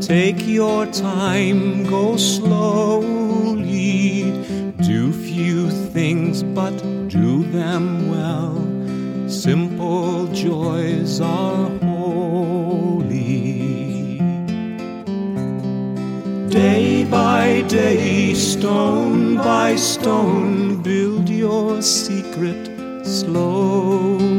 take your time, go slowly. Do few things, but do them well. Simple joys are holy. Day by day, stone by stone, build your secret slowly.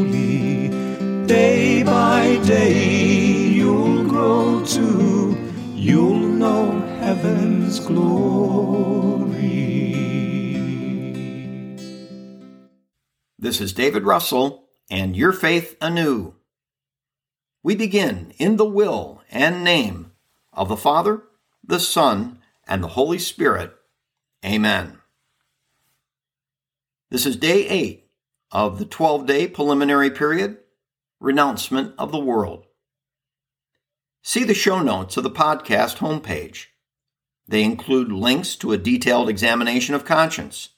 Heaven's glory. This is David Russell and Your Faith Anew. We begin in the will and name of the Father, the Son, and the Holy Spirit. Amen. This is day eight of the 12 day preliminary period, renouncement of the world. See the show notes of the podcast homepage. They include links to a detailed examination of conscience,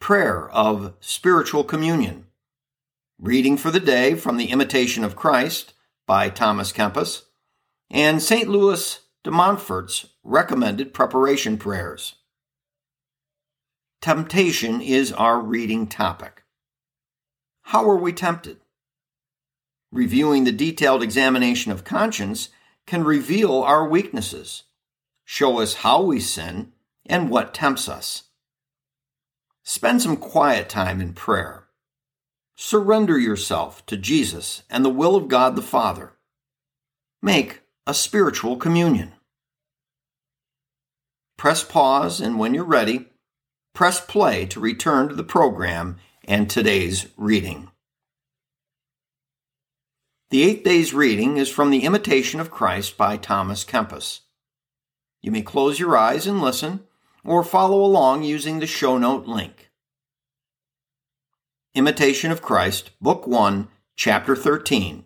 prayer of spiritual communion, reading for the day from The Imitation of Christ by Thomas Kempis, and St. Louis de Montfort's recommended preparation prayers. Temptation is our reading topic. How are we tempted? Reviewing the detailed examination of conscience can reveal our weaknesses, show us how we sin, and what tempts us. Spend some quiet time in prayer. Surrender yourself to Jesus and the will of God the Father. Make a spiritual communion. Press pause, and when you're ready, press play to return to the program and today's reading. The eighth day's reading is from The Imitation of Christ by Thomas Kempis. You may close your eyes and listen, or follow along using the show note link. Imitation of Christ, Book 1, Chapter 13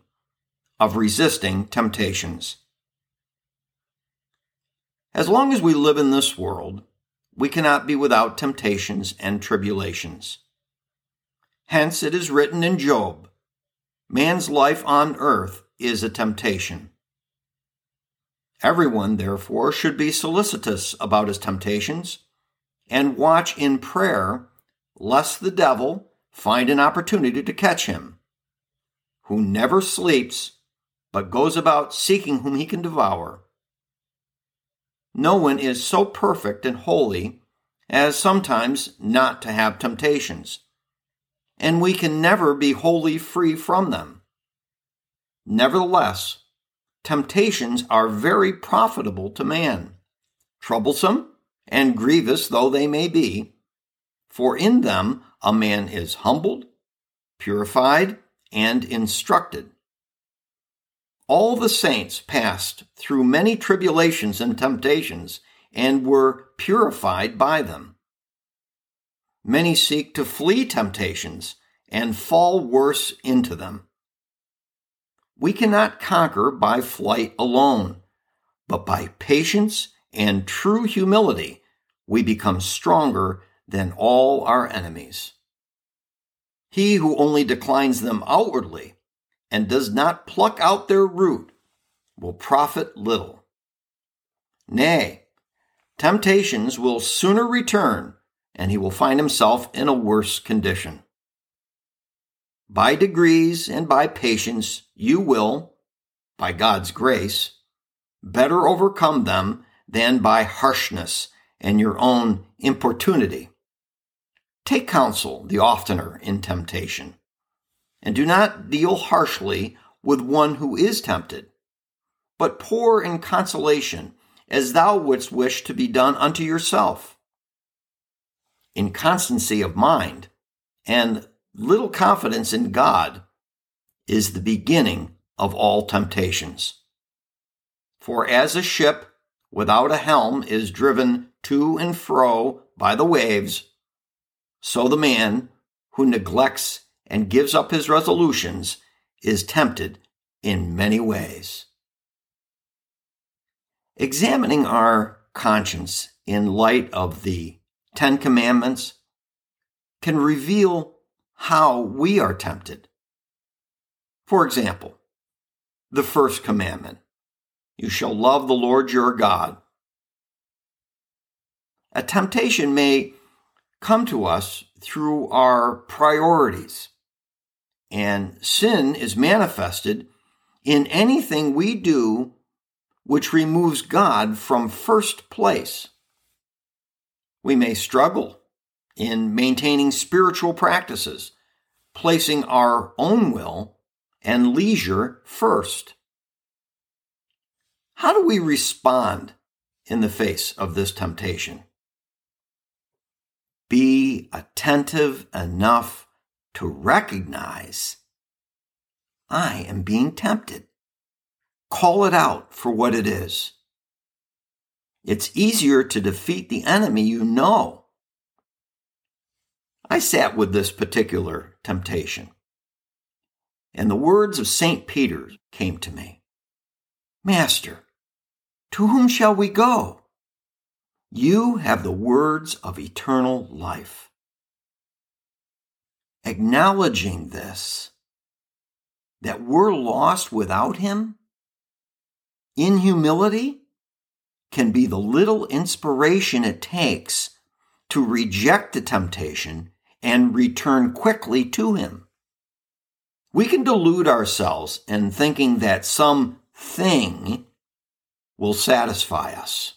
of Resisting Temptations. As long as we live in this world, we cannot be without temptations and tribulations. Hence it is written in Job Man's life on earth is a temptation. Everyone, therefore, should be solicitous about his temptations and watch in prayer lest the devil find an opportunity to catch him, who never sleeps but goes about seeking whom he can devour. No one is so perfect and holy as sometimes not to have temptations, and we can never be wholly free from them. Nevertheless, temptations are very profitable to man, troublesome and grievous though they may be, for in them a man is humbled, purified, and instructed. All the saints passed through many tribulations and temptations and were purified by them. Many seek to flee temptations and fall worse into them. We cannot conquer by flight alone, but by patience and true humility, we become stronger than all our enemies. He who only declines them outwardly and does not pluck out their root will profit little. Nay, temptations will sooner return, and he will find himself in a worse condition. By degrees and by patience, you will, by God's grace, better overcome them than by harshness and your own importunity. Take counsel the oftener in temptation and do not deal harshly with one who is tempted, but pour in consolation as thou wouldst wish to be done unto yourself. In constancy of mind and little confidence in God is the beginning of all temptations. For as a ship without a helm is driven to and fro by the waves, so the man who neglects and gives up his resolutions is tempted in many ways. Examining our conscience in light of the Ten Commandments can reveal how we are tempted. For example, the first commandment you shall love the Lord your God. A temptation may come to us through our priorities, and sin is manifested in anything we do which removes God from first place. We may struggle in maintaining spiritual practices, placing our own will and leisure first. How do we respond in the face of this temptation? Be attentive enough to recognize I am being tempted. Call it out for what it is. It's easier to defeat the enemy you know. I sat with this particular temptation, and the words of St. Peter came to me Master, to whom shall we go? You have the words of eternal life. Acknowledging this, that we're lost without Him, in humility, can be the little inspiration it takes to reject the temptation and return quickly to Him. We can delude ourselves in thinking that some thing will satisfy us.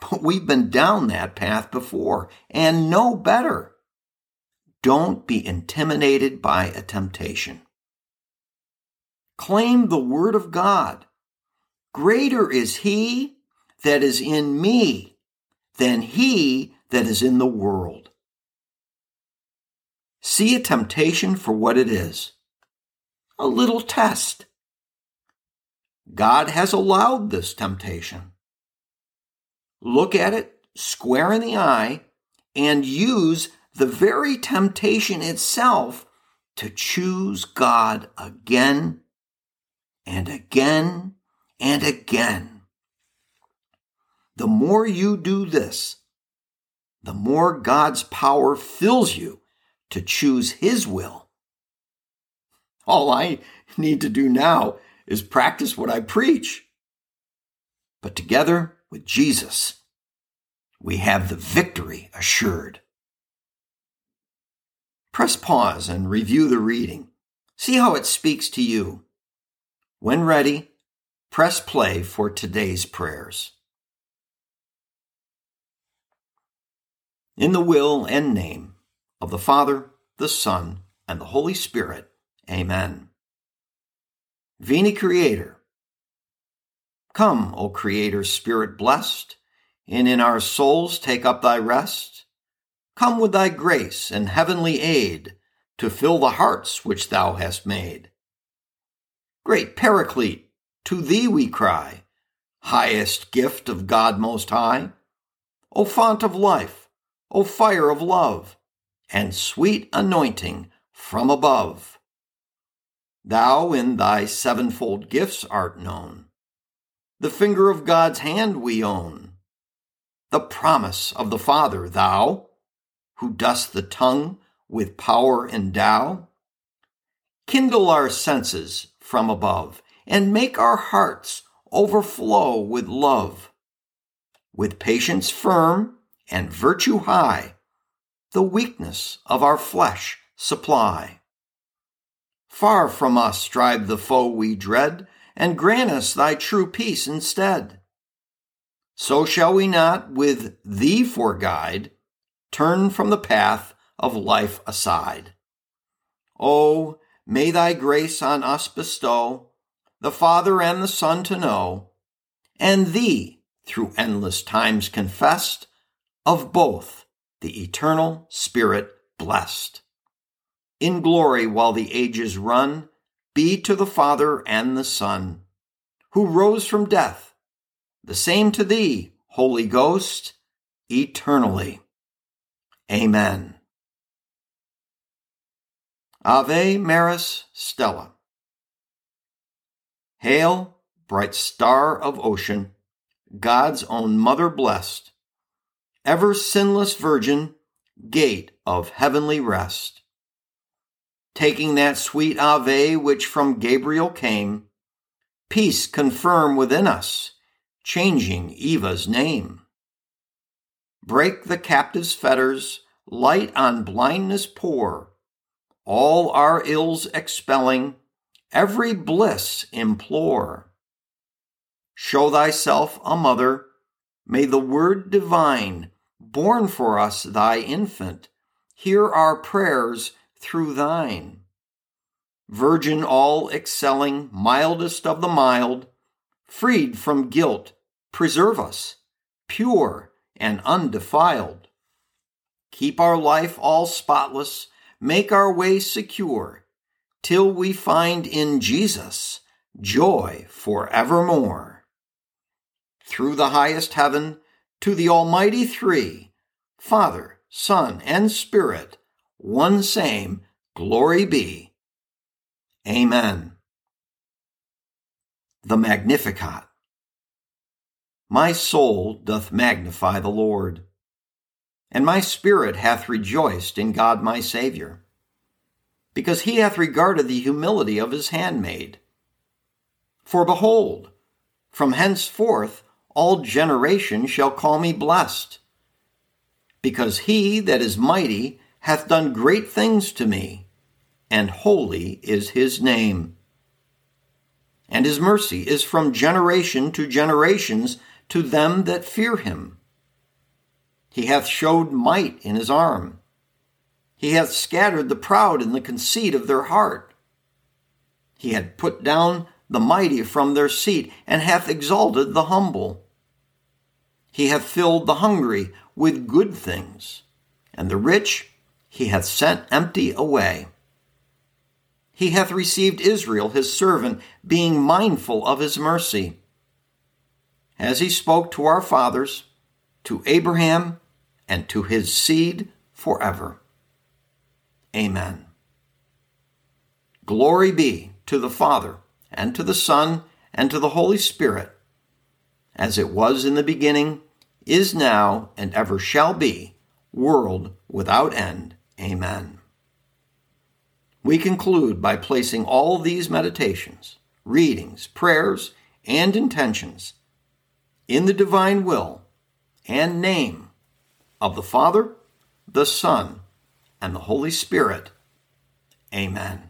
But we've been down that path before and know better. Don't be intimidated by a temptation. Claim the Word of God. Greater is He that is in me than he that is in the world. See a temptation for what it is a little test. God has allowed this temptation. Look at it square in the eye and use the very temptation itself to choose God again and again and again. The more you do this, the more God's power fills you to choose His will. All I need to do now is practice what I preach. But together with Jesus, we have the victory assured. Press pause and review the reading. See how it speaks to you. When ready, press play for today's prayers. In the will and name of the Father, the Son, and the Holy Spirit. Amen. Veni Creator. Come, O Creator Spirit blessed, and in our souls take up thy rest. Come with thy grace and heavenly aid to fill the hearts which thou hast made. Great Paraclete, to thee we cry, highest gift of God Most High. O font of life, O fire of love, and sweet anointing from above. Thou in thy sevenfold gifts art known. The finger of God's hand we own. The promise of the Father, thou, who dost the tongue with power endow. Kindle our senses from above, and make our hearts overflow with love. With patience firm, and virtue high, the weakness of our flesh supply. Far from us drive the foe we dread, and grant us thy true peace instead. So shall we not, with thee for guide, turn from the path of life aside. Oh, may thy grace on us bestow, the Father and the Son to know, and thee, through endless times confessed, of both the eternal Spirit blessed. In glory while the ages run, be to the Father and the Son, who rose from death the same to thee, Holy Ghost, eternally. Amen. Ave Maris Stella. Hail, bright star of ocean, God's own mother blessed, ever sinless virgin, gate of heavenly rest. Taking that sweet Ave which from Gabriel came, peace confirm within us, changing Eva's name. Break the captive's fetters, light on blindness pour, all our ills expelling, every bliss implore. Show thyself a mother, may the word divine, born for us thy infant, hear our prayers through thine. Virgin all excelling, mildest of the mild, freed from guilt, preserve us, pure and undefiled. Keep our life all spotless, make our way secure, till we find in Jesus joy forevermore. Through the highest heaven, to the Almighty Three, Father, Son, and Spirit, one same, glory be. Amen. The Magnificat. My soul doth magnify the Lord, and my spirit hath rejoiced in God my Saviour, because he hath regarded the humility of his handmaid. For behold, from henceforth all generations shall call me blessed, because he that is mighty hath done great things to me, and holy is his name. And his mercy is from generation to generations to them that fear him. He hath showed might in his arm. He hath scattered the proud in the conceit of their heart. He hath put down the mighty from their seat, and hath exalted the humble. He hath filled the hungry with good things, and the rich he hath sent empty away. He hath received Israel his servant, being mindful of his mercy as he spoke to our fathers, to Abraham, and to his seed forever. Amen. Glory be to the Father, and to the Son, and to the Holy Spirit, as it was in the beginning, is now, and ever shall be, world without end. Amen. We conclude by placing all these meditations, readings, prayers, and intentions in the divine will and name of the Father, the Son, and the Holy Spirit. Amen.